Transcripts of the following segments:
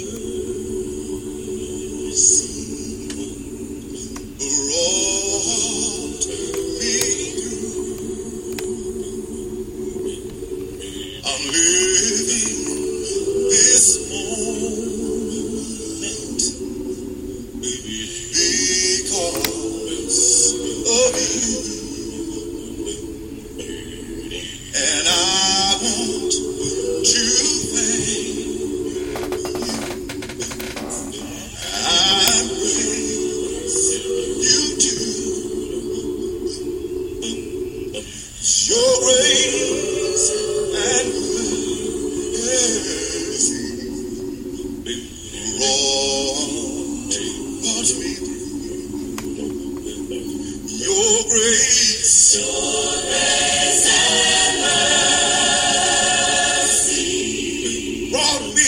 I'm Brought me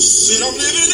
Said I'm living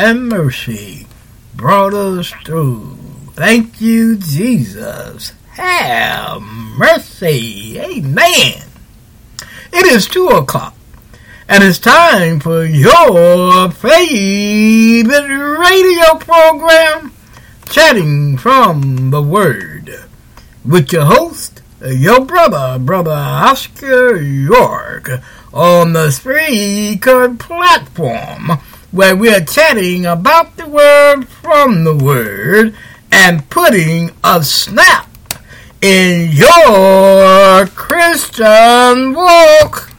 and mercy brought us through. Thank you, Jesus. Have mercy. Amen. It is two o'clock, and it's time for your favorite radio program, Chatting from the Word, with your host, your brother, Brother Oscar York, on the Spreaker platform, where we are chatting about the Word from the Word and putting a snap in your Christian walk.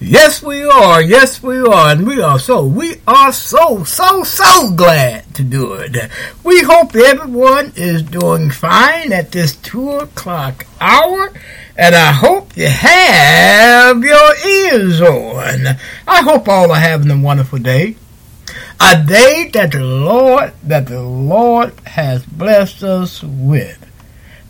Yes, we are. Yes, we are. And we are so, we are so, so, so glad to do it. We hope everyone is doing fine at this two o'clock hour. And I hope you have your ears on. I hope all are having a wonderful day. A day that the Lord, that the Lord has blessed us with.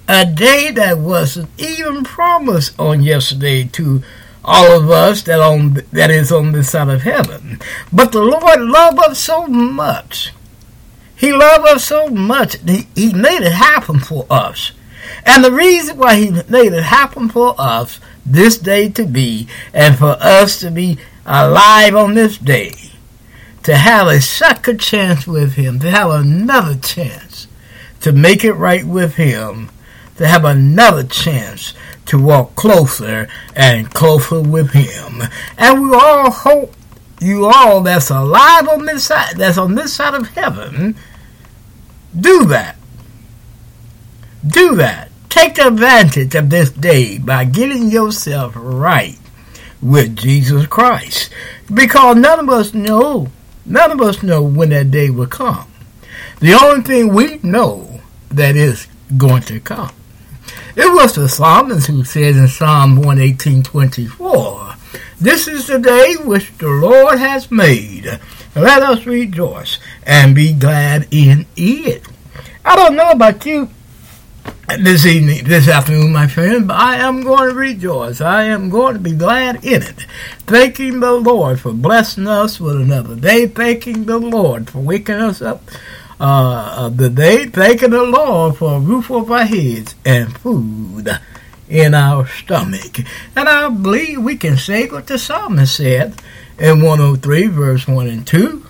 A day that wasn't even promised on yesterday to all of us that on that is on this side of heaven. But the Lord loved us so much. He loved us so much. He, he made it happen for us. And the reason why he made it happen for us this day to be, and for us to be alive on this day, to have a second chance with him, to have another chance to make it right with him, to have another chance to walk closer and closer with Him. And we all hope you all that's alive on this side, that's on this side of heaven, do that. Do that. Take advantage of this day by getting yourself right with Jesus Christ. Because none of us know, none of us know when that day will come. The only thing we know that is going to come it was the psalmist who said in Psalm 118.24, This is the day which the Lord has made. Let us rejoice and be glad in it. I don't know about you this evening, this afternoon, my friend, but I am going to rejoice. I am going to be glad in it. Thanking the Lord for blessing us with another day. Thanking the Lord for waking us up uh, the day, thanking the Lord for a roof over our heads and food in our stomach. And I believe we can say what the psalmist said in 103, verse 1 and 2.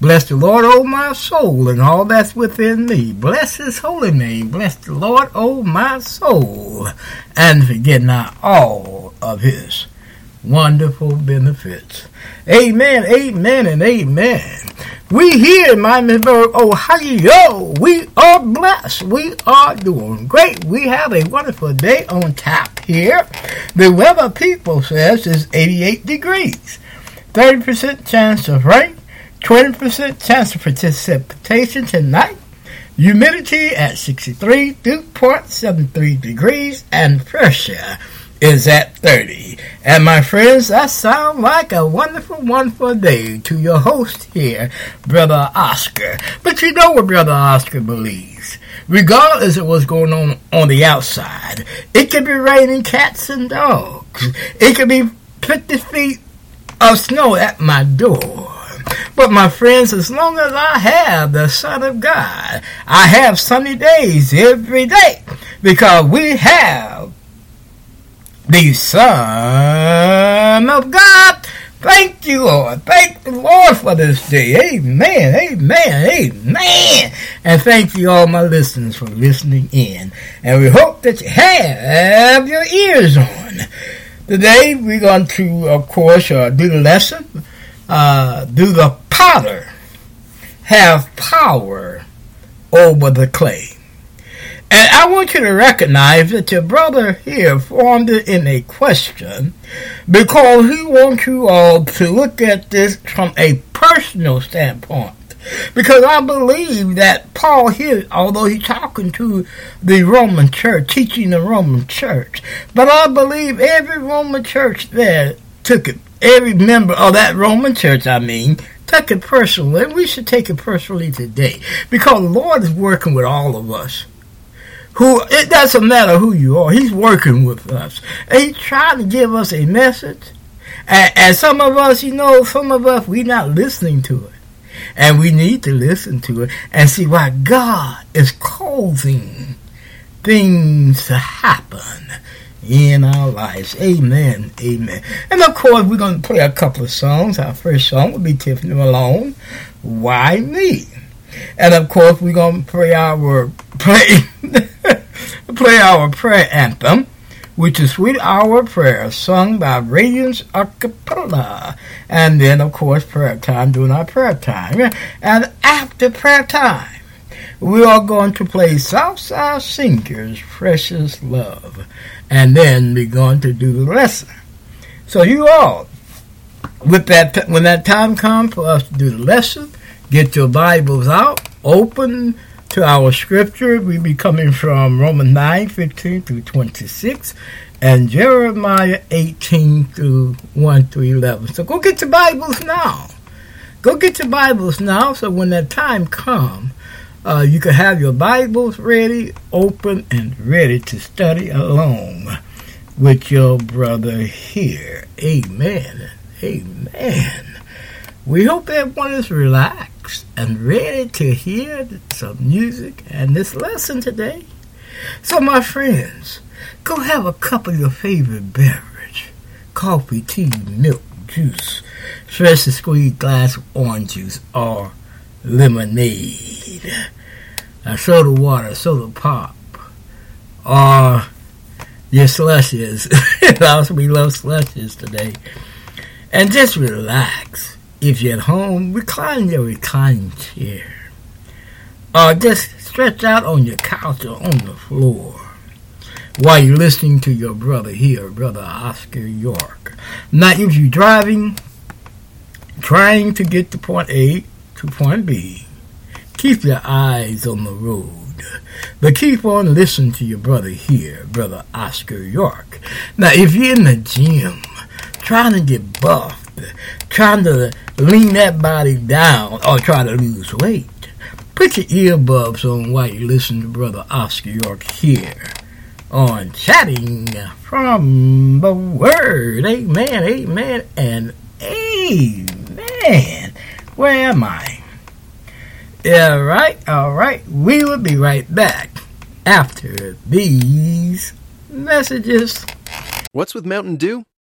Bless the Lord, O my soul, and all that's within me. Bless his holy name. Bless the Lord, O my soul, and forget not all of his wonderful benefits. Amen, amen, and amen. We here in Miamisburg, Ohio, we are blessed. We are doing great. We have a wonderful day on tap here. The weather people says is 88 degrees. 30% chance of rain, 20% chance of precipitation tonight. Humidity at 63, dew point 73 degrees, and pressure is at 30. And my friends, that sounds like a wonderful, wonderful day to your host here, Brother Oscar. But you know what Brother Oscar believes. Regardless of what's going on on the outside, it could be raining cats and dogs. It could be 50 feet of snow at my door. But my friends, as long as I have the Son of God, I have sunny days every day because we have the Son of God. Thank you, Lord. Thank the Lord for this day. Amen. Amen. Amen. And thank you, all my listeners, for listening in. And we hope that you have your ears on. Today, we're going to, of course, uh, do the lesson. Uh, do the potter have power over the clay? And I want you to recognize that your brother here formed it in a question because he wants you all to look at this from a personal standpoint. Because I believe that Paul here, although he's talking to the Roman church, teaching the Roman church, but I believe every Roman church there took it every member of that Roman church, I mean, took it personally. And we should take it personally today because the Lord is working with all of us. Who it doesn't matter who you are, He's working with us. And He's trying to give us a message. And, and some of us, you know, some of us we're not listening to it. And we need to listen to it and see why God is causing things to happen in our lives. Amen. Amen. And of course, we're going to play a couple of songs. Our first song will be Tiffany Malone, Why Me? And of course, we're going to play our play play our prayer anthem, which is Sweet Hour Prayer, sung by Radiance Acapella. And then, of course, prayer time during our prayer time. And after prayer time, we are going to play Southside Singers' Precious Love. And then we're going to do the lesson. So you all, with that, when that time comes for us to do the lesson, get your Bibles out, open to our scripture. We be coming from Romans 9, 15 through 26, and Jeremiah 18 through 1 through 11. So go get your Bibles now. Go get your Bibles now so when that time comes, uh, you can have your Bibles ready, open, and ready to study along with your brother here. Amen. Amen. We hope everyone is relaxed and ready to hear some music and this lesson today. So, my friends, go have a cup of your favorite beverage coffee, tea, milk, juice, freshly squeezed glass of orange juice, or lemonade, a soda water, soda pop, or your slushes. also, we love slushes today. And just relax. If you're at home, recline your reclining chair. Or just stretch out on your couch or on the floor while you're listening to your brother here, Brother Oscar York. Now, if you're driving, trying to get to point A to point B, keep your eyes on the road. But keep on listening to your brother here, Brother Oscar York. Now, if you're in the gym, trying to get buffed, trying to lean that body down, or try to lose weight, put your earbuds on while you listen to Brother Oscar York here on Chatting from the Word. Amen, amen, and amen. Where am I? Yeah, right, all right. We will be right back after these messages. What's with Mountain Dew?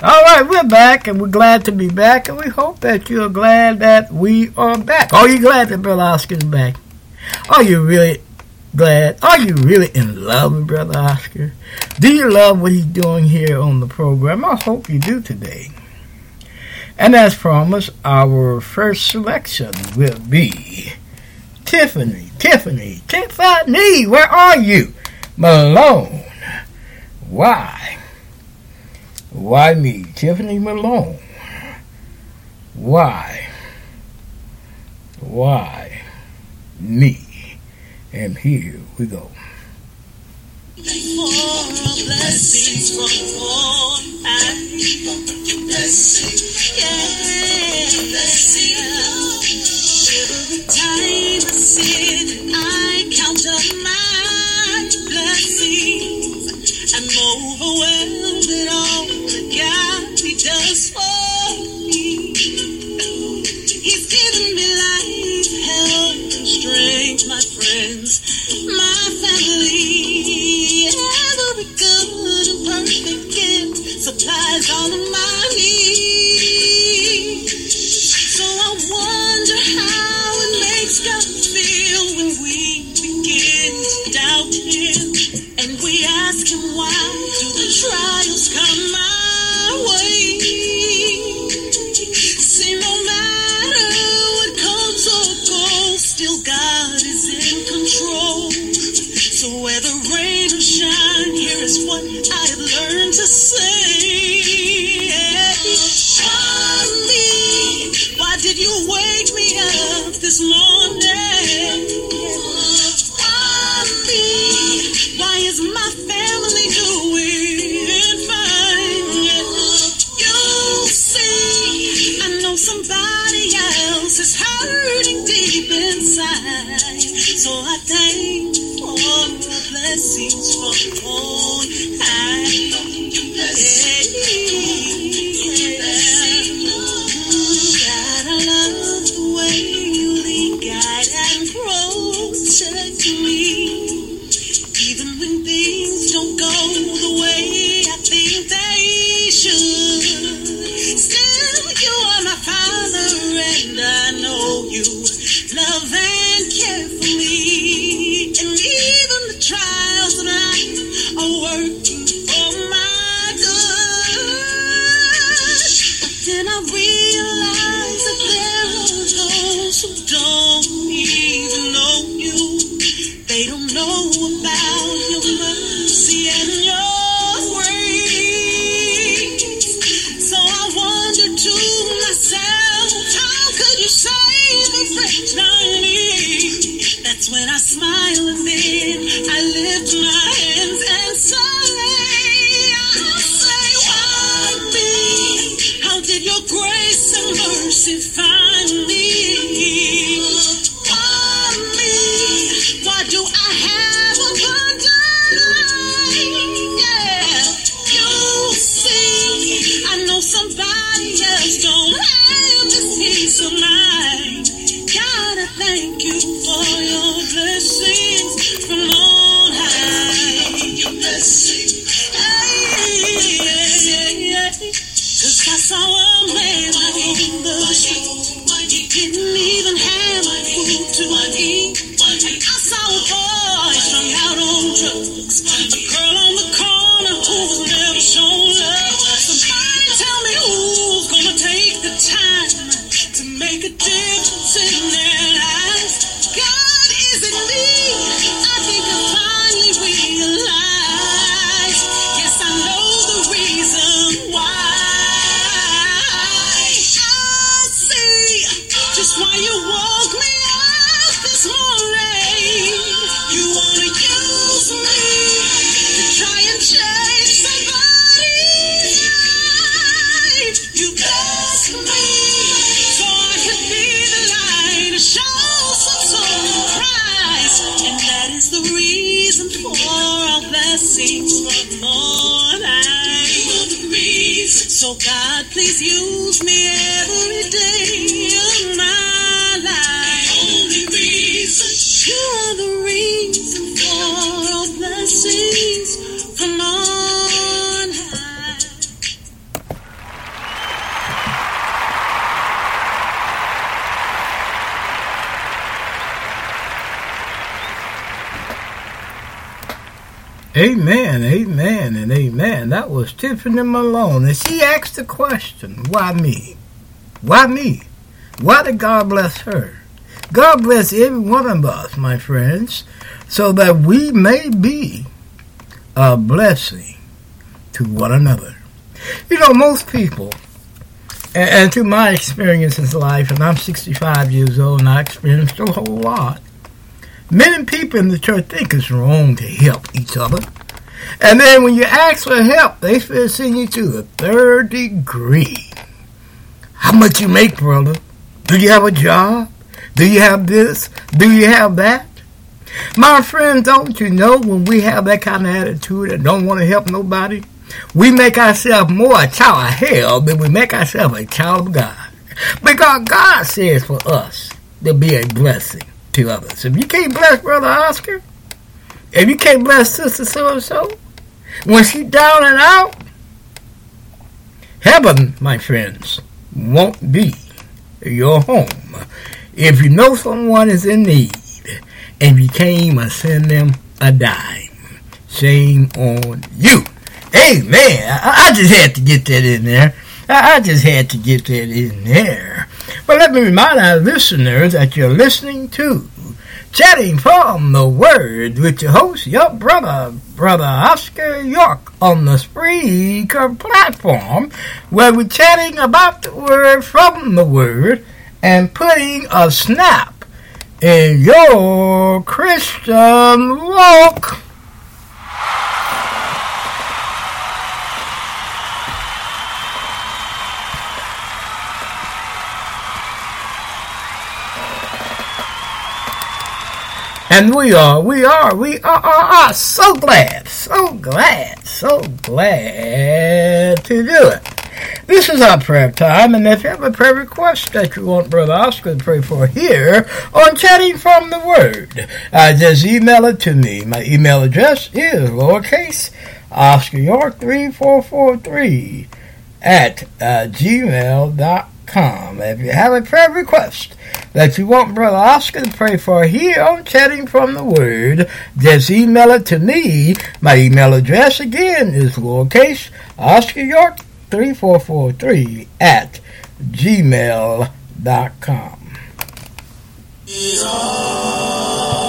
All right, we're back, and we're glad to be back, and we hope that you're glad that we are back. Are you glad that Brother Oscar's back? Are you really glad? Are you really in love with Brother Oscar? Do you love what he's doing here on the program? I hope you do today. And as promised, our first selection will be Tiffany, Tiffany, Tiffany, where are you? Malone. Why? Why me? Tiffany Malone. Why? Why me? And here we go. Every time I sit and I count up my Tiffany Malone. And she asked the question, why me? Why me? Why did God bless her? God bless every one of us, my friends, so that we may be a blessing to one another. You know, most people, and, and through my experience in life, and I'm 65 years old and I experienced a whole lot, many people in the church think it's wrong to help each other. And then when you ask for help, they send you to the third degree. How much you make, brother? Do you have a job? Do you have this? Do you have that? My friend, don't you know when we have that kind of attitude and don't want to help nobody, we make ourselves more a child of hell than we make ourselves a child of God. Because God says for us to be a blessing to others. If you can't bless Brother Oscar, if you can't bless Sister so and so, when she down and out, heaven, my friends, won't be your home. If you know someone is in need and you came and send them a dime, shame on you. Amen. I, I just had to get that in there. I, I just had to get that in there. But let me remind our listeners that you're listening to Chatting from the Word with your host, your brother, Brother Oscar York, on the Spreaker platform, where we're chatting about the Word from the Word and putting a snap in your Christian walk. And we are, we are, we are, are, are so glad, so glad, so glad to do it. This is our prayer time, and if you have a prayer request that you want Brother Oscar to pray for here on Chatting from the Word, uh, just email it to me. My email address is lowercase Oscar York 3443 at uh, gmail.com. If you have a prayer request that you want Brother Oscar to pray for here on Chatting from the Word, just email it to me. My email address again is lowercase Oscar York 3443 at gmail.com. Amen,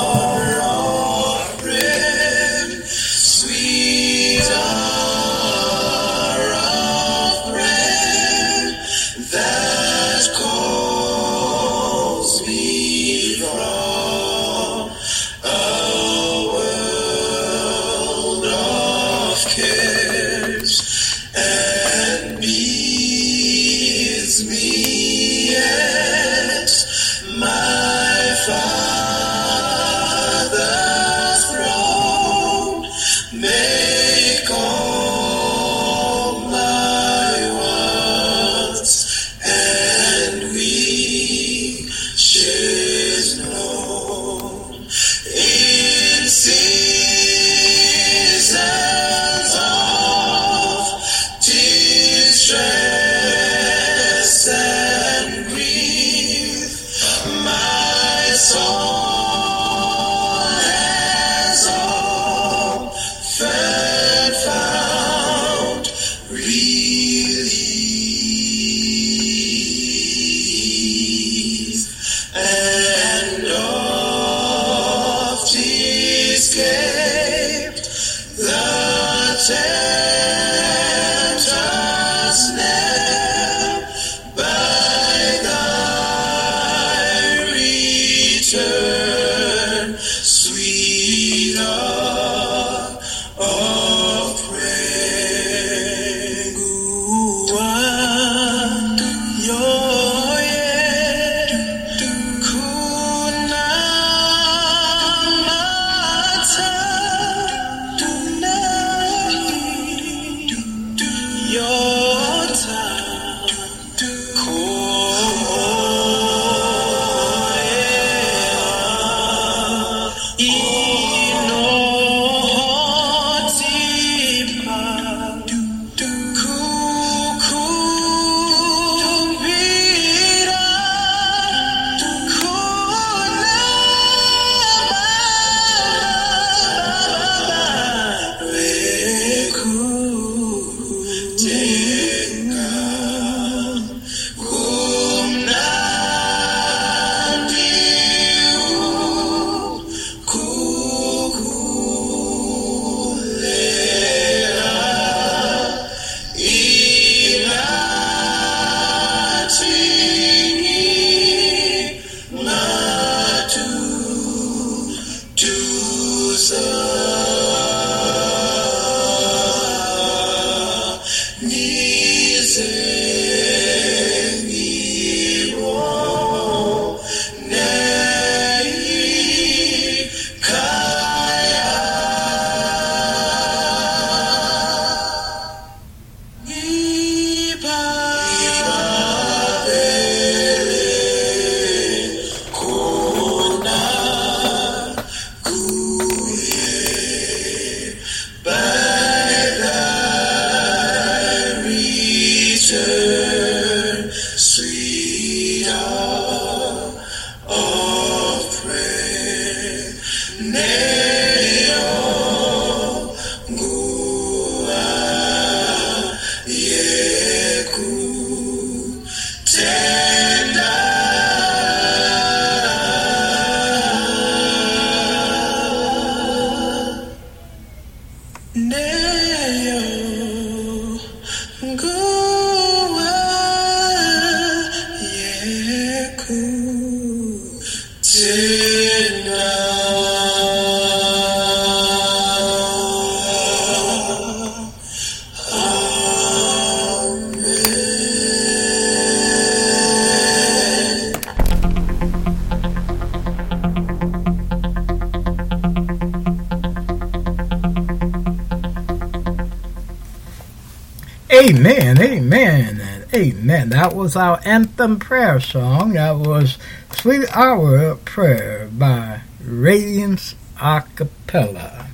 was our anthem prayer song. That was Sweet Hour Prayer by Radiance Acapella.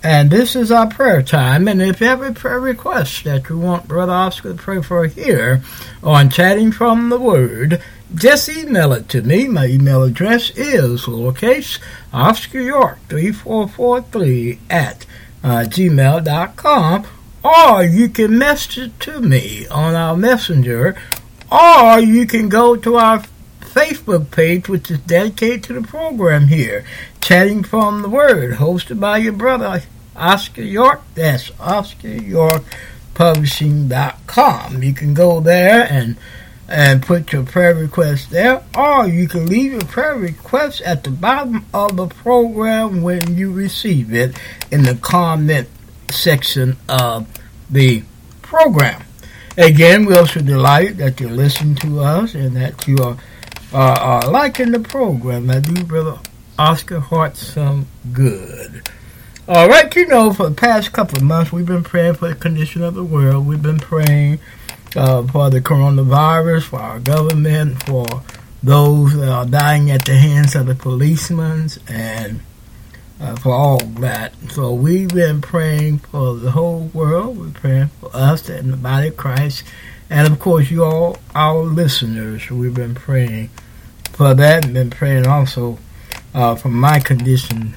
And this is our prayer time. And if you have a prayer request that you want Brother Oscar to pray for here on Chatting from the Word, just email it to me. My email address is lowercase Oscar York 3443 at uh, gmail.com or you can message to me on our messenger, or you can go to our Facebook page, which is dedicated to the program here, Chatting from the Word, hosted by your brother Oscar York. That's Oscar York Publishing.com. You can go there and and put your prayer request there, or you can leave your prayer request at the bottom of the program when you receive it in the comment section of the program. Again, we're also delighted that you listen to us and that you are, uh, are liking the program. I do, Brother Oscar Hart, some good. All right, you know, for the past couple of months, we've been praying for the condition of the world. We've been praying uh, for the coronavirus, for our government, for those that are dying at the hands of the policemen, and uh, for all that. So we've been praying for the whole world. We're praying for us and the body of Christ, and of course, you all, our listeners. We've been praying for that, and been praying also uh, for my condition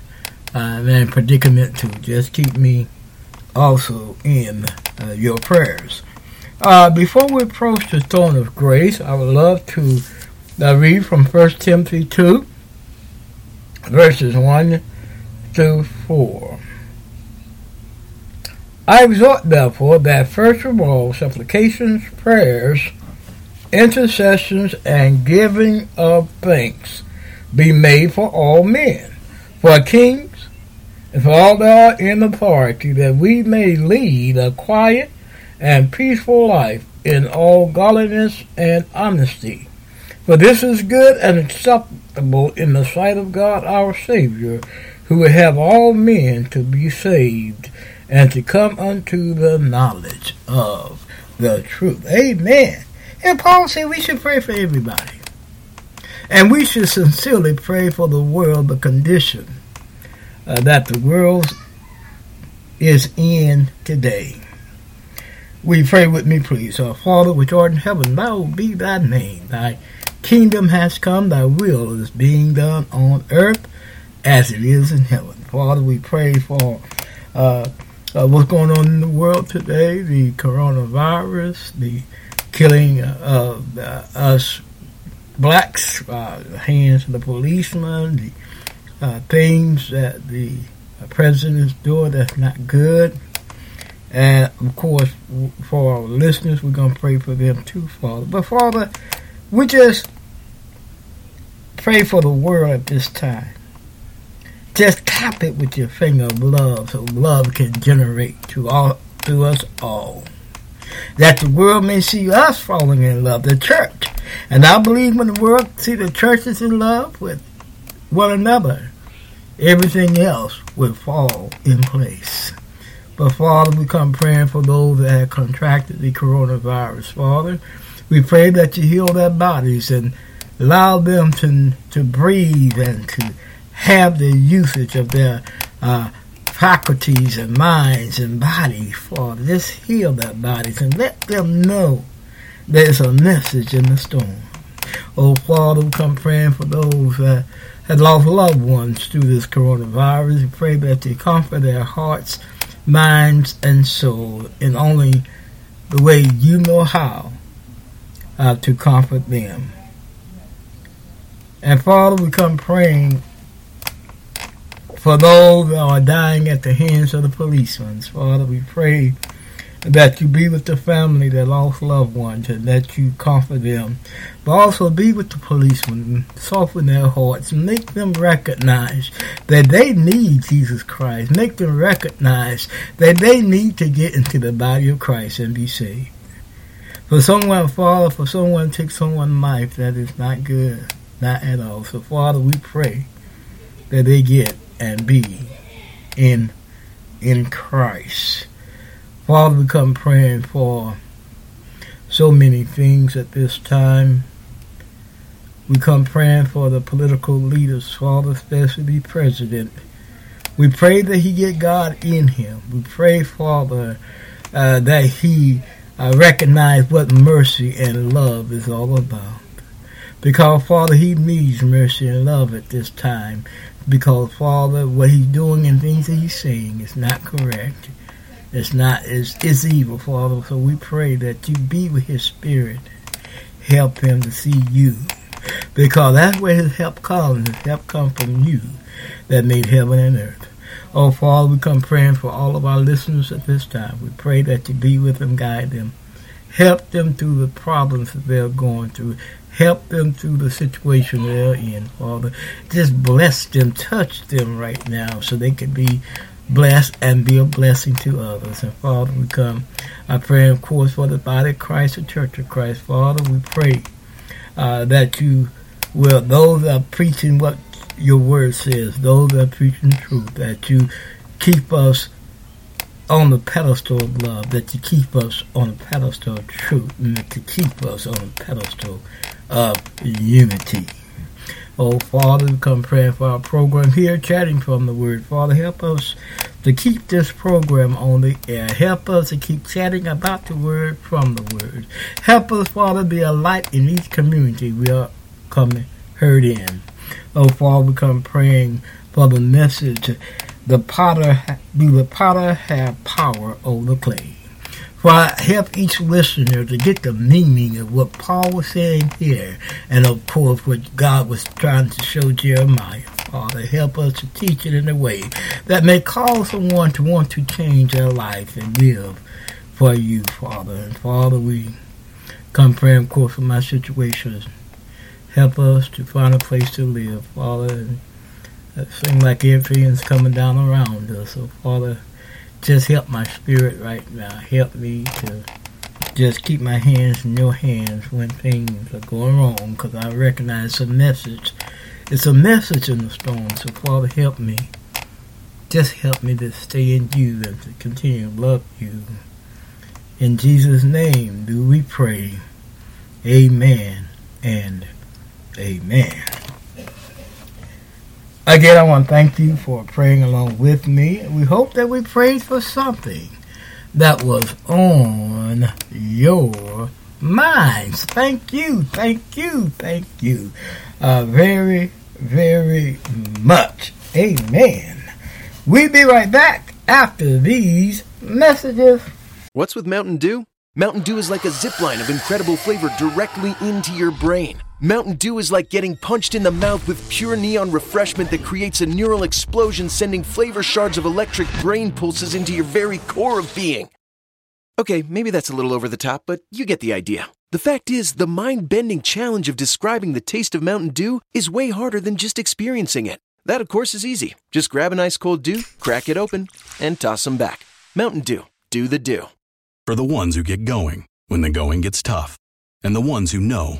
uh, and predicament to just keep me also in uh, your prayers. Uh, before we approach the throne of grace, I would love to uh, read from 1 Timothy 2, verses 1 to 4. I exhort, therefore, that first of all, supplications, prayers, intercessions, and giving of thanks be made for all men, for kings, and for all that are in authority, that we may lead a quiet and peaceful life in all godliness and honesty. For this is good and acceptable in the sight of God our Savior, who will have all men to be saved and to come unto the knowledge of the truth. Amen. And Paul said we should pray for everybody. And we should sincerely pray for the world, the condition uh, that the world is in today. We pray with me, please? Our Father, which art in heaven, thou be thy name. Thy kingdom has come, thy will is being done on earth as it is in heaven. Father, we pray for uh, uh, what's going on in the world today, the coronavirus, the killing of uh, us blacks, uh, the hands of the policemen, the uh, things that the president is doing that's not good. And of course, for our listeners, we're going to pray for them too, Father. But Father, we just pray for the world at this time. Just tap it with your finger of love so love can generate to all to us all. That the world may see us falling in love, the church. And I believe when the world see the church is in love with one another, everything else will fall in place. But Father, we come praying for those that have contracted the coronavirus. Father, we pray that you heal their bodies and allow them to, to breathe and to have the usage of their uh, faculties and minds and bodies. for this heal their bodies and let them know there's a message in the storm. Oh, Father, come praying for those that had lost loved ones through this coronavirus. We pray that you comfort their hearts minds, and soul in only the way you know how uh, to comfort them. And Father, we come praying for those that are dying at the hands of the policemen. Father, we pray that you be with the family that lost loved ones and that you comfort them. But also be with the policemen, soften their hearts, make them recognize that they need Jesus Christ. Make them recognize that they need to get into the body of Christ and be saved. For someone, Father, for someone to take someone's life, that is not good, not at all. So, Father, we pray that they get and be in in Christ. Father, we come praying for so many things at this time. We come praying for the political leaders, Father, especially the president. We pray that he get God in him. We pray, Father, uh, that he uh, recognize what mercy and love is all about. Because, Father, he needs mercy and love at this time. Because, Father, what he's doing and things that he's saying is not correct. It's not it's, it's evil, Father. So we pray that you be with his spirit. Help him to see you. because that's where his help comes. His help comes from you that made heaven and earth. Oh, Father, we come praying for all of our listeners at this time. We pray that you be with them, guide them. Help them through the problems that they're going through. Help them through the situation they're in, Father. Just bless them, touch them right now so they can be blessed and be a blessing to others. And Father, we come. I pray, of course, for the body of Christ, the church of Christ. Father, we pray uh, that you will, those that are preaching what your word says, those that are preaching truth, that you keep us on the pedestal of love, that you keep us on the pedestal of truth, and that you keep us on the pedestal of unity. Oh, Father, we come praying for our program here, chatting from the Word. Father, help us to keep this program on the air. Help us to keep chatting about the Word from the Word. Help us, Father, be a light in each community we are coming, heard in. Oh, Father, we come praying for the message. The potter, do the potter have power over the clay? For help each listener to get the meaning of what Paul was saying here, and of course what God was trying to show Jeremiah. Father, help us to teach it in a way that may cause someone to want to change their life and live for you, Father. And Father, we come praying, of course, for my situations. Help us to find a place to live, Father. It seems like everything's coming down around us. So, Father, just help my spirit right now. Help me to just keep my hands in your hands when things are going wrong because I recognize a message. It's a message in the storm. So, Father, help me. Just help me to stay in you and to continue to love you. In Jesus' name do we pray. Amen and amen. Again, I want to thank you for praying along with me. We hope that we prayed for something that was on your minds. Thank you, thank you, thank you uh, very, very much. Amen. We'll be right back after these messages. What's with Mountain Dew? Mountain Dew is like a zip line of incredible flavor directly into your brain. Mountain Dew is like getting punched in the mouth with pure neon refreshment that creates a neural explosion, sending flavor shards of electric brain pulses into your very core of being. Okay, maybe that's a little over the top, but you get the idea. The fact is, the mind bending challenge of describing the taste of Mountain Dew is way harder than just experiencing it. That, of course, is easy. Just grab an ice cold dew, crack it open, and toss them back. Mountain Dew. Do the dew. For the ones who get going when the going gets tough, and the ones who know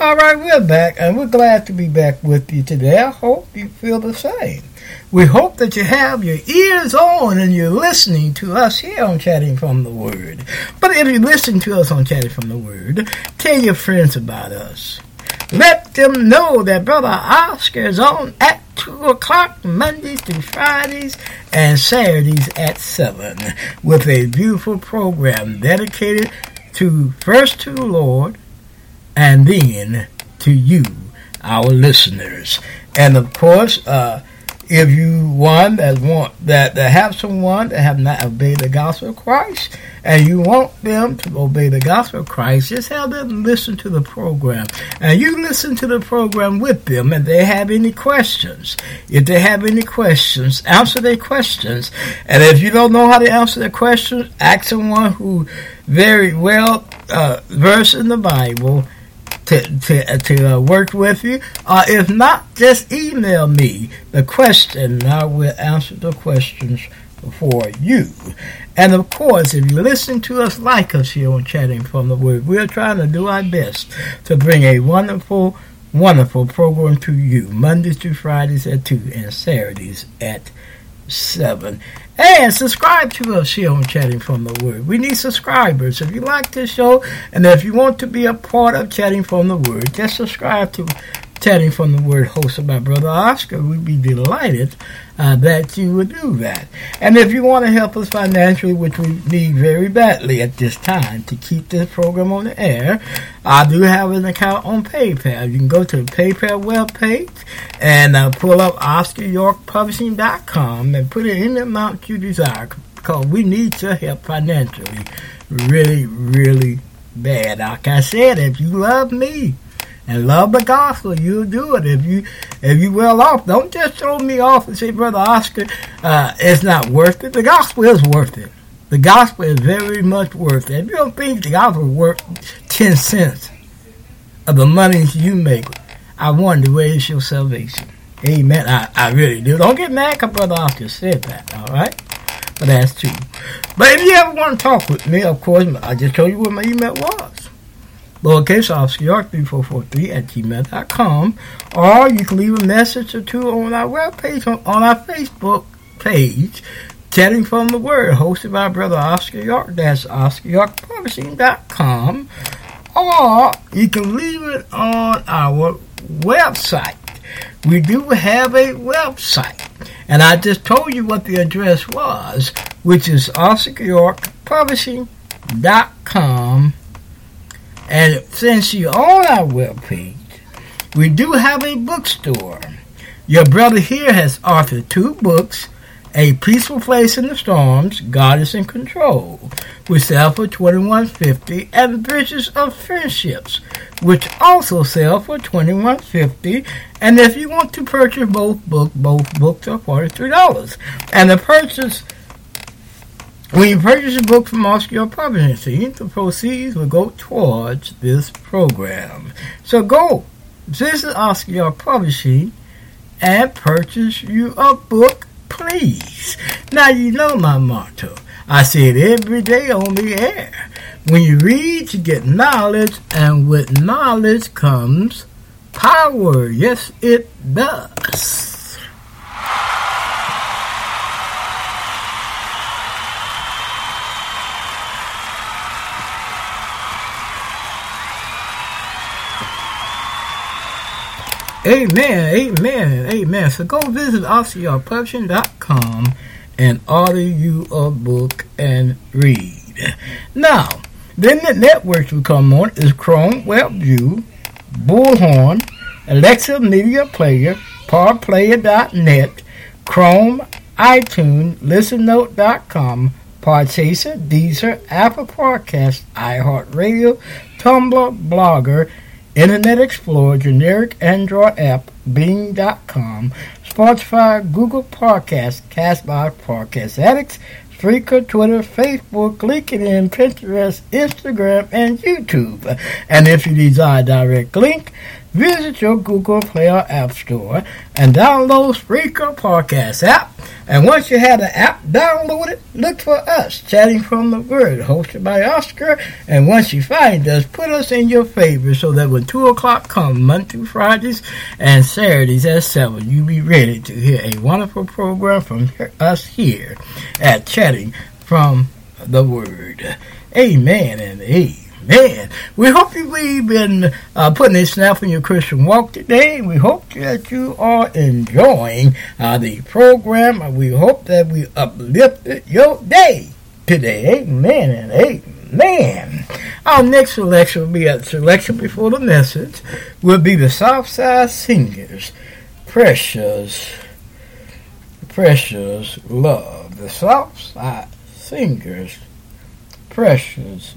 All right, we're back, and we're glad to be back with you today. I hope you feel the same. We hope that you have your ears on and you're listening to us here on Chatting from the Word. But if you listen to us on Chatting from the Word, tell your friends about us. Let them know that Brother Oscar is on at 2 o'clock Mondays through Fridays and Saturdays at 7 with a beautiful program dedicated to first to the Lord and then to you, our listeners. And of course, uh, if you one that want that, that have someone that have not obeyed the gospel of Christ, and you want them to obey the gospel of Christ, just have them listen to the program, and you listen to the program with them, and they have any questions. If they have any questions, answer their questions, and if you don't know how to answer their questions, ask someone who very well uh, versed in the Bible to, to, to uh, work with you. Uh, if not, just email me the question and I will answer the questions for you. And of course, if you listen to us like us here on Chatting from the Word, we're trying to do our best to bring a wonderful, wonderful program to you Mondays through Fridays at 2 and Saturdays at 7. And subscribe to us here on Chatting from the Word. We need subscribers. If you like this show and if you want to be a part of Chatting from the Word, just subscribe to chatting from the word hosted by Brother Oscar. We'd be delighted uh, that you would do that. And if you want to help us financially, which we need very badly at this time to keep this program on the air, I do have an account on PayPal. You can go to the PayPal webpage and uh, pull up OscarYorkPublishing.com and put in the amount you desire because we need your help financially really, really bad. Like I said, if you love me, and love the gospel, you'll do it. If you if you well off, don't just throw me off and say, Brother Oscar, uh, it's not worth it. The gospel is worth it. The gospel is very much worth it. If you don't think the gospel is worth ten cents of the money you make, I wonder where is your salvation. Amen. I, I really do. Don't get mad because Brother Oscar said that, all right? But that's true. But if you ever want to talk with me, of course, I just told you what my email was lowercase oscar3443 at gmail.com, or you can leave a message or two on our webpage, on, on our Facebook page, Chatting from the Word, hosted by Brother Oscar York. That's OscarYorkPublishing.com, or you can leave it on our website. We do have a website, and I just told you what the address was, which is OscarYorkPublishing.com and since you own our webpage, we do have a bookstore. Your brother here has authored two books, A Peaceful Place in the Storms, God is in Control, which sell for twenty-one fifty, and Bridges of Friendships, which also sell for twenty-one fifty. And if you want to purchase both books, both books are forty-three dollars. And the purchase when you purchase a book from Oscar York Publishing, the proceeds will go towards this program. So go visit Oscar York Publishing and purchase you a book, please. Now you know my motto. I say it every day on the air. When you read, you get knowledge, and with knowledge comes power. Yes, it does. Amen, amen, amen. So go visit OscarYorkPublishing.com and order you a book and read. Now, then the networks we come on is Chrome WebView, Bullhorn, Alexa Media Player, ParPlayer.net, Chrome, iTunes, ListenNote.com, Podchaser, Deezer, Apple Podcasts, iHeartRadio, Tumblr, Blogger, Internet Explorer, generic Android app, Bing.com, Spotify, Google Podcasts, Castbox, Podcast Addicts, Spreaker, Twitter, Facebook, LinkedIn, Pinterest, Instagram, and YouTube. And if you desire direct link, visit your Google Play or App Store and download Spreaker Podcast app. And once you have the app downloaded, look for us, Chatting from the Word, hosted by Oscar. And once you find us, put us in your favorites so that when 2 o'clock comes, Monday through Fridays and Saturdays at 7, you'll be ready to hear a wonderful program from us here at Chatting from the Word. Amen and amen. Man, we hope you we've been uh, putting a snap in your Christian walk today. We hope that you are enjoying uh, the program. We hope that we uplifted your day today. Amen and amen. Our next selection will be a selection before the message. Will be the Southside Singers. Precious, precious love. The Southside Singers. Precious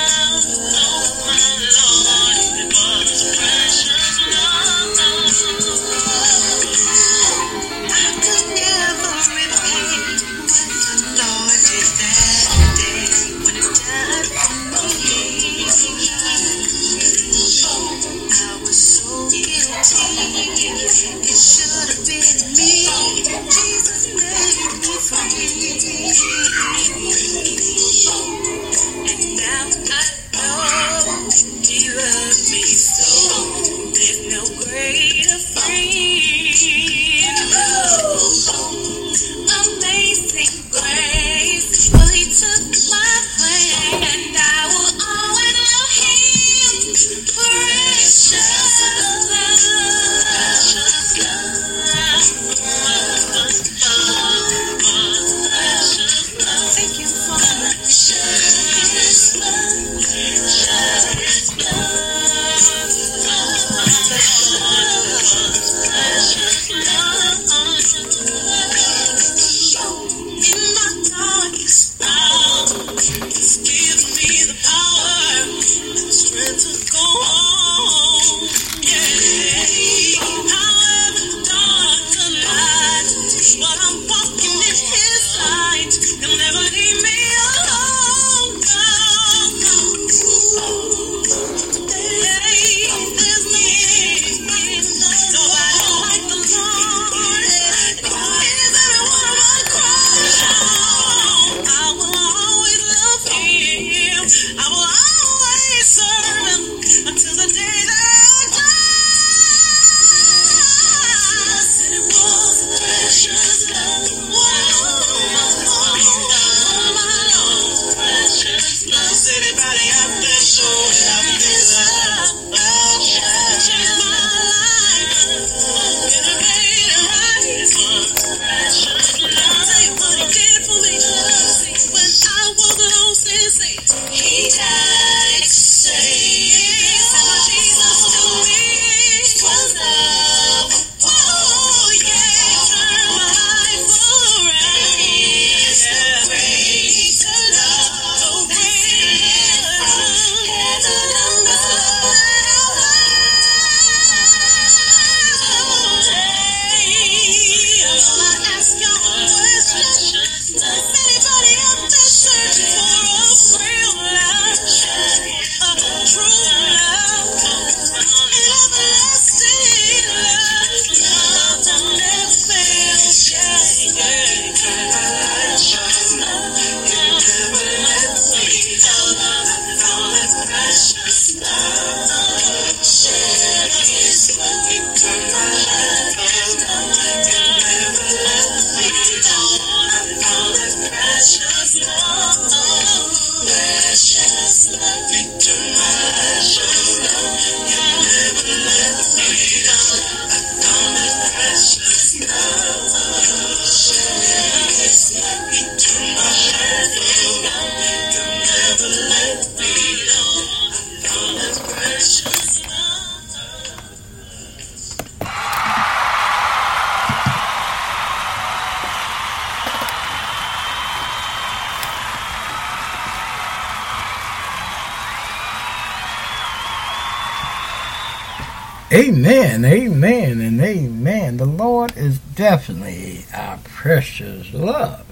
definitely our precious love.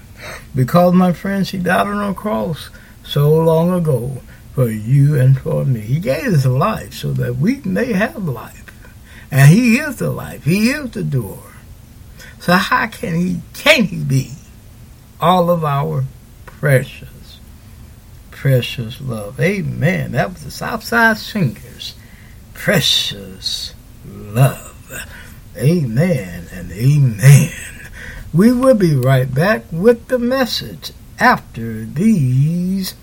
Because, my friends, He died on a cross so long ago for you and for me. He gave His life so that we may have life. And He is the life. He is the door. So how can He, can He be all of our precious, precious love? Amen. That was the Southside Singers precious love. Amen and amen. We will be right back with the message after these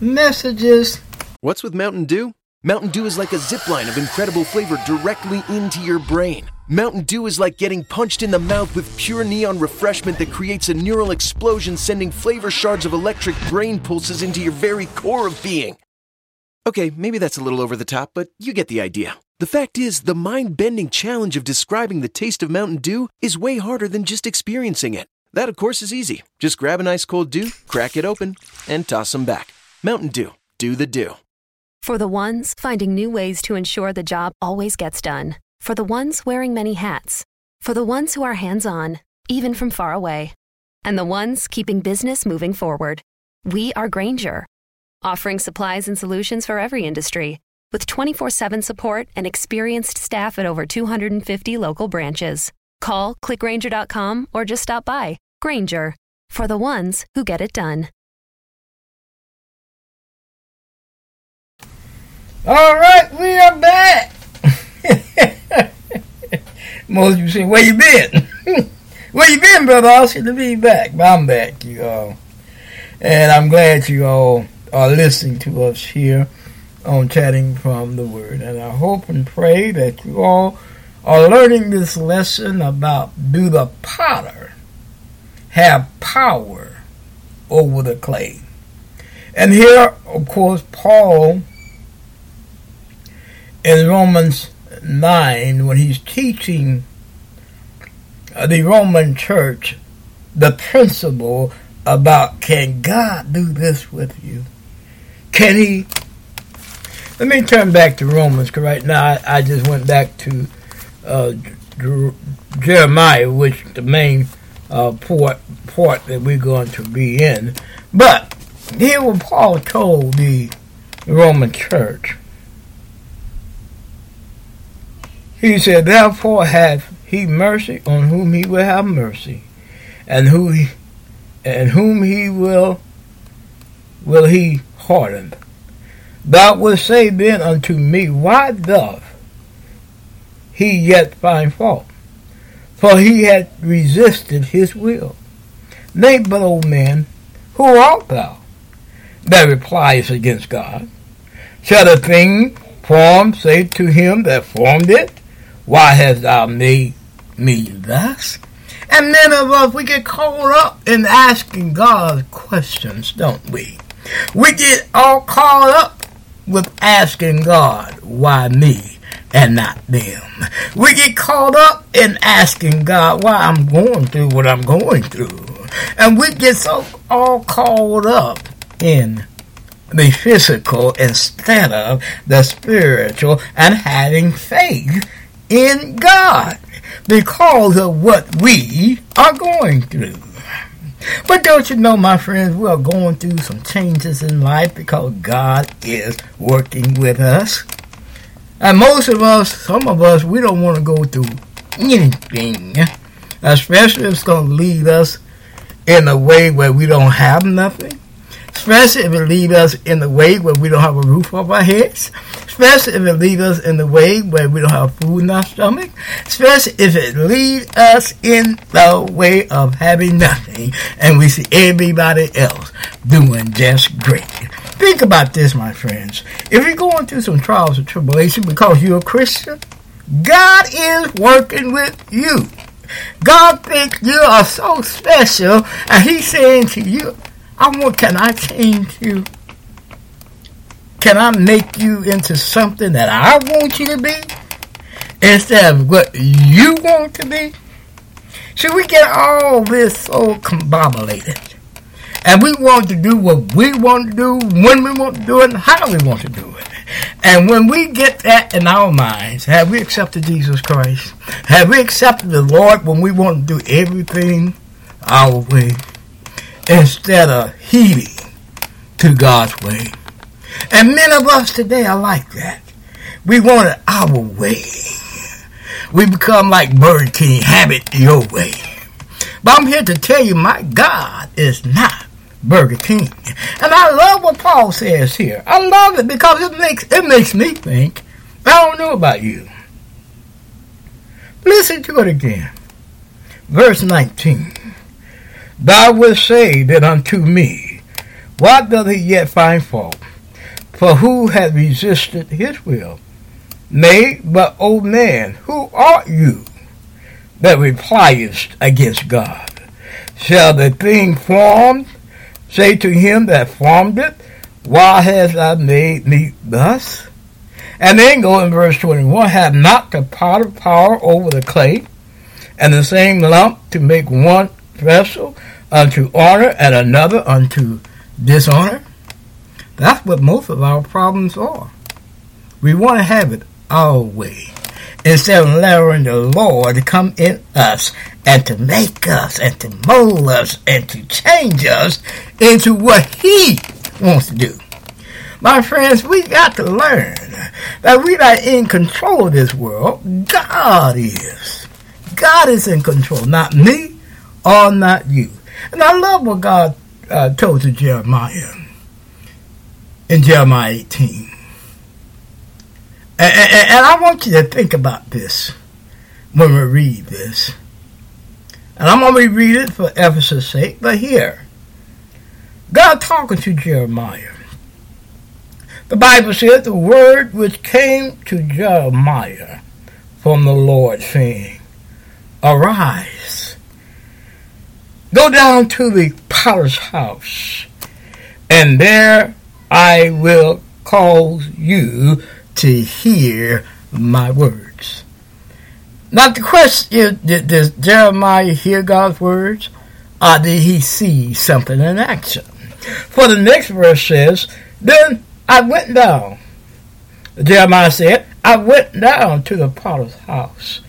messages. What's with Mountain Dew? Mountain Dew is like a zip line of incredible flavor directly into your brain. Mountain Dew is like getting punched in the mouth with pure neon refreshment that creates a neural explosion, sending flavor shards of electric brain pulses into your very core of being. Okay, maybe that's a little over the top, but you get the idea. The fact is, the mind bending challenge of describing the taste of Mountain Dew is way harder than just experiencing it. That, of course, is easy. Just grab an ice cold dew, crack it open, and toss them back. Mountain Dew. Do the dew. For the ones finding new ways to ensure the job always gets done. For the ones wearing many hats. For the ones who are hands on, even from far away. And the ones keeping business moving forward. We are Grainger, offering supplies and solutions for every industry. With 24 7 support and experienced staff at over 250 local branches. Call clickgrainger.com or just stop by. Grainger, for the ones who get it done. All right, we are back. Most of you say, where you been? where you been, brother? I should to be back. But I'm back, you all. And I'm glad you all are listening to us here on Chatting from the Word. And I hope and pray that you all are learning this lesson about do the potter have power over the clay. And here, of course, Paul in Romans 9, when he's teaching the Roman church the principle about can God do this with you? Can he? Let me turn back to Romans, because right now I, I, just went back to uh, Jeremiah, which the main uh, port, port that we're going to be in. But here what Paul told the Roman church He said, Therefore hath he mercy on whom he will have mercy, and who he, and whom he will will he harden. Thou wilt say then unto me, Why doth he yet find fault? For he had resisted his will. Nay, but, O man, who art thou that replies against God? Shall a thing formed say to him that formed it, why hast thou made me thus? And many of us, we get caught up in asking God questions, don't we? We get all caught up with asking God, why me and not them? We get caught up in asking God why I'm going through what I'm going through. And we get so all caught up in the physical instead of the spiritual and having faith in God because of what we are going through. But don't you know, my friends, we are going through some changes in life because God is working with us. And most of us, some of us, we don't want to go through anything, especially if it's going to lead us in a way where we don't have nothing, especially if it leads us in the way where we don't have a roof over our heads, especially if it leads us in the way where we don't have food in our stomach, especially if it leads us in the way of having nothing and we see everybody else doing just great. Think about this, my friends. If you're going through some trials or tribulation because you're a Christian, God is working with you. God thinks you are so special, and He's saying to you, I want, can I change you? Can I make you into something that I want you to be instead of what you want to be? See, we get all this so combobulated. And we want to do what we want to do, when we want to do it, and how we want to do it. And when we get that in our minds, have we accepted Jesus Christ? Have we accepted the Lord when we want to do everything our way instead of heeding to God's way? And many of us today are like that. We want it our way. We become like Burger King, have it your way. But I'm here to tell you, my God is not Burger King. And I love what Paul says here. I love it because it makes it makes me think. I don't know about you. Listen to it again. Verse 19. Thou wilt say that unto me, Why doth he yet find fault? For who hath resisted his will? Nay, but, O man, who art you that repliest against God? Shall the thing formed say to him that formed it, Why hast thou made me thus? And then go in verse 21, Have not the potter power over the clay, and the same lump to make one vessel unto honor and another unto dishonor? That's what most of our problems are. We want to have it our way instead of allowing the Lord to come in us and to make us and to mold us and to change us into what He wants to do. My friends, we got to learn that we're not in control of this world. God is. God is in control, not me or not you. And I love what God uh, told to Jeremiah in Jeremiah 18. And, and, and, I want you to think about this when we read this. And I'm going to read it for Ephesus' sake, but here, God talking to Jeremiah. The Bible says the word which came to Jeremiah from the Lord, saying, Arise, go down to the potter's house, and there I will cause you to hear my words. Now the question is, did, does Jeremiah hear God's words? Or did he see something in action? For the next verse says, Then I went down. Jeremiah said, I went down to the potter's house,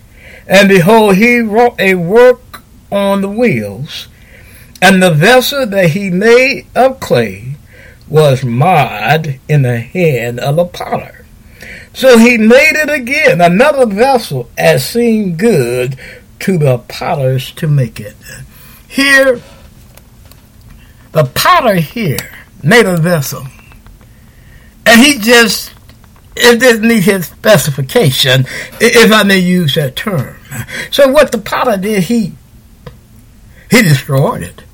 and behold, he wrought a work on the wheels, and the vessel that he made of clay was marred in the hand of the potter. So he made it again, another vessel, as seemed good to the potters to make it. Here, the potter here made a vessel. And he just, it didn't need his specification, if I may use that term. So what the potter did, he, he destroyed it.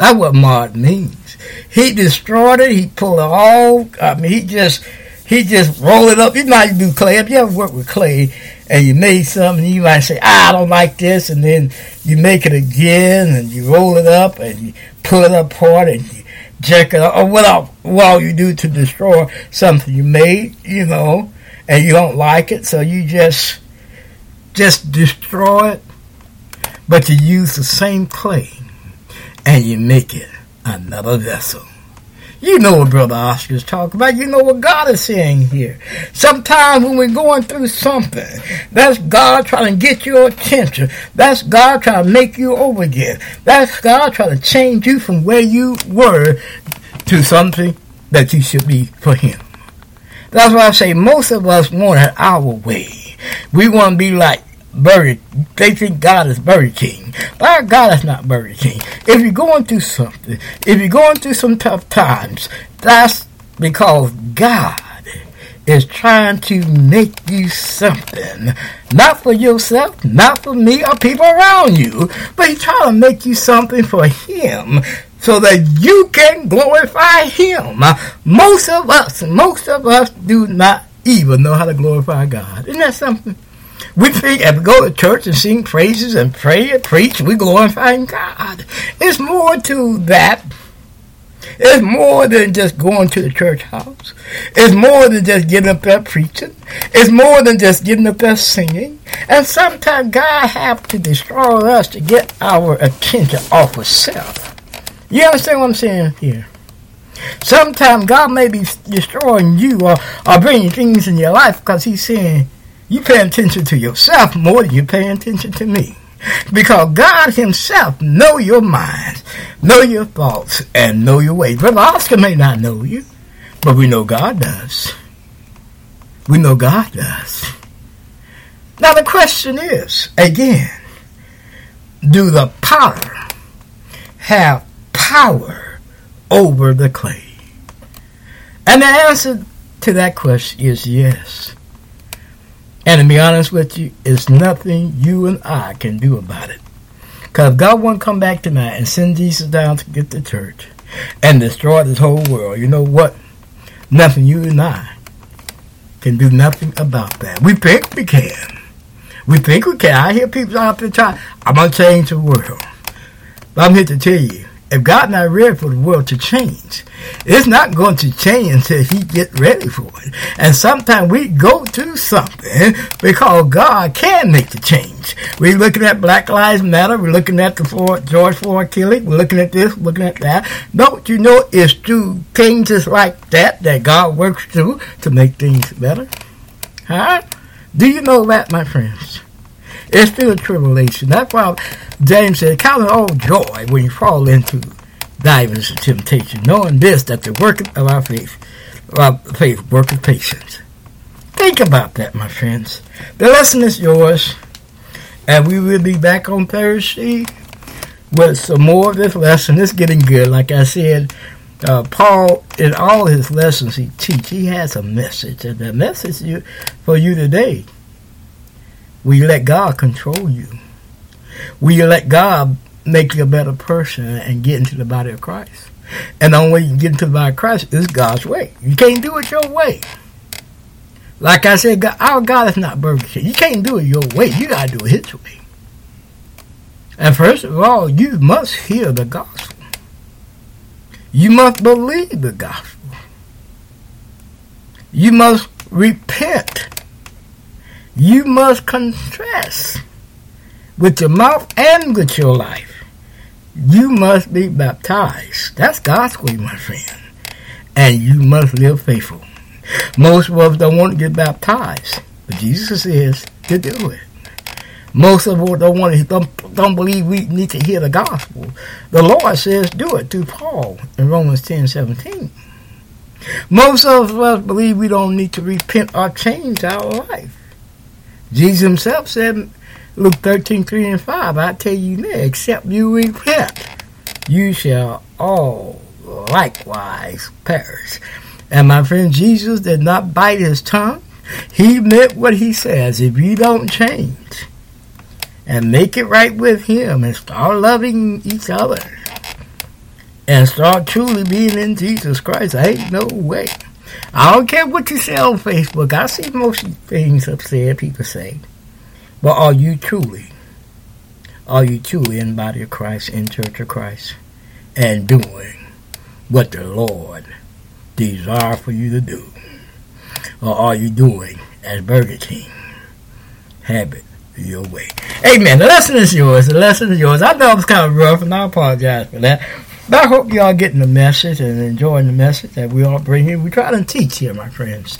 That's what mod means. He destroyed it, he pulled it all, I mean, he just, he just roll it up. You might do clay. If you ever work with clay and you made something, you might say, ah, I don't like this, and then you make it again and you roll it up and you pull it apart and you jerk it up, or what all you do to destroy something you made, you know, and you don't like it, so you just just destroy it, but you use the same clay and you make it another vessel. You know what Brother Oscar is talking about. You know what God is saying here. Sometimes when we're going through something, that's God trying to get your attention. That's God trying to make you over again. That's God trying to change you from where you were to something that you should be for Him. That's why I say most of us want it our way. We want to be like Burger. They think God is Burger King. But our God is not Burger King. If you're going through something, if you're going through some tough times, that's because God is trying to make you something. Not for yourself, not for me or people around you, but He's trying to make you something for Him so that you can glorify Him. Most of us, most of us do not even know how to glorify God. Isn't that something? We we go to church and sing praises and pray and preach, we glorifying God. It's more to that. It's more than just going to the church house. It's more than just getting up there preaching. It's more than just getting up there singing. And sometimes God have to destroy us to get our attention off of self. You understand what I'm saying here? Sometimes God may be destroying you or, or bringing things in your life because He's saying, you pay attention to yourself more than you pay attention to me. Because God Himself know your minds, know your thoughts, and know your ways. Brother Oscar may not know you, but we know God does. We know God does. Now the question is, again, do the potter have power over the clay? And the answer to that question is yes. And to be honest with you, it's nothing you and I can do about it. Because God won't come back tonight and send Jesus down to get the church and destroy this whole world. You know what? Nothing you and I can do nothing about that. We think we can. We think we can. I hear people out there trying, I'm going to change the world. But I'm here to tell you, if God not ready for the world to change, it's not going to change until He get ready for it. And sometimes we go through something because God can make the change. We're looking at Black Lives Matter. We're looking at the Floyd, George Floyd killing. We're looking at this, looking at that. Don't you know it's through changes like that that God works through to make things better? Huh? Do you know that, my friends? It's still tribulation. That's why James said, Count it all joy when you fall into divers of temptation, knowing this, that the work of our faith, our faith worketh patience. Think about that, my friends. The lesson is yours, and we will be back on Thursday with some more of this lesson. It's getting good. Like I said, uh, Paul, in all his lessons he teach, he has a message, and the message you, for you today You let God control you? We let God make you a better person and get into the body of Christ? And the only way you can get into the body of Christ is God's way. You can't do it your way. Like I said, God, our God is not Burger King. You can't do it your way. You got to do it His way. And first of all, you must hear the gospel. You must believe the gospel. You must repent you must confess with your mouth and with your life. You must be baptized. That's God's way, my friend. And you must live faithful. Most of us don't want to get baptized, but Jesus says to do it. Most of us don't want to don't, don't believe we need to hear the gospel. The Lord says do it through Paul in Romans 10 17. Most of us believe we don't need to repent or change our life. Jesus himself said, in Luke 13, 3 and 5, I tell you now, except you repent, you shall all likewise perish. And my friend Jesus did not bite his tongue. He meant what he says. If you don't change and make it right with him and start loving each other and start truly being in Jesus Christ, ain't no way I don't care what you say on Facebook. I see most things upset people say. But are you truly, are you truly in the body of Christ, in Church of Christ, and doing what the Lord desire for you to do? Or are you doing as Burger King? Have it your way. Amen. The lesson is yours. The lesson is yours. I know it was kind of rough, and I apologize for that. But I hope you all getting the message and enjoying the message that we all bring here. We try to teach here, my friends.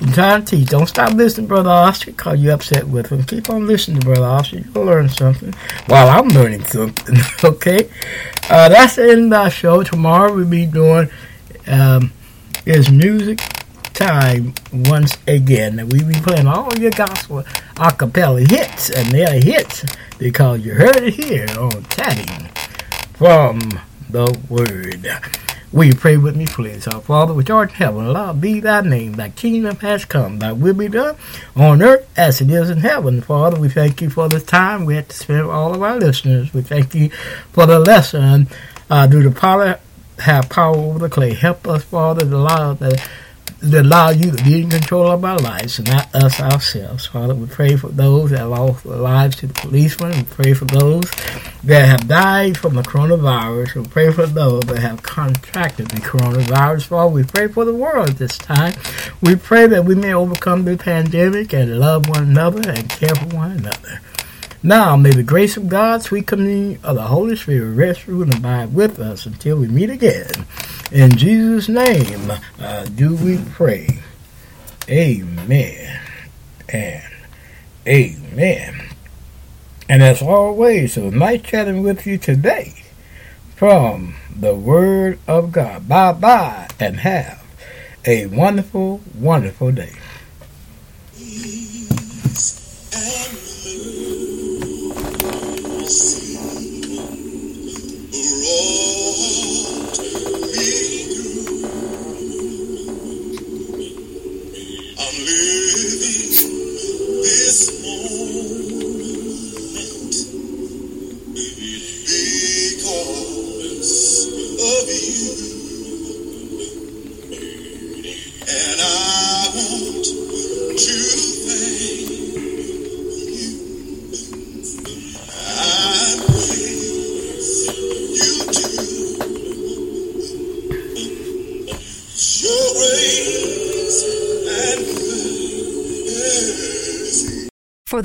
We try to teach. Don't stop listening, Brother Oscar, because you're upset with him. Keep on listening Brother Oscar. You'll learn something. While I'm learning something, okay? Uh, that's the end of our show. Tomorrow we'll be doing um, is music time once again. We be playing all your gospel acapella hits, and they're hits because you heard it here on Chatting from the word. Will you pray with me, please? Our Father, which art in heaven, hallowed be thy name. Thy kingdom has come. Thy will be done on earth as it is in heaven. Father, we thank you for this time we have to spend with all of our listeners. We thank you for the lesson. Uh, do the power have power over the clay? Help us, Father, to allow the to allow you to be in control of our lives and not us ourselves. Father, we pray for those that lost their lives to the policemen. We pray for those that have died from the coronavirus. We pray for those that have contracted the coronavirus. Father, we pray for the world at this time. We pray that we may overcome the pandemic and love one another and care for one another. Now, may the grace of God, sweet communion of the Holy Spirit rest, rule, and abide with us until we meet again. In Jesus' name uh, do we pray. Amen and amen. And as always, it was nice chatting with you today from the Word of God. Bye bye and have a wonderful, wonderful day. I'm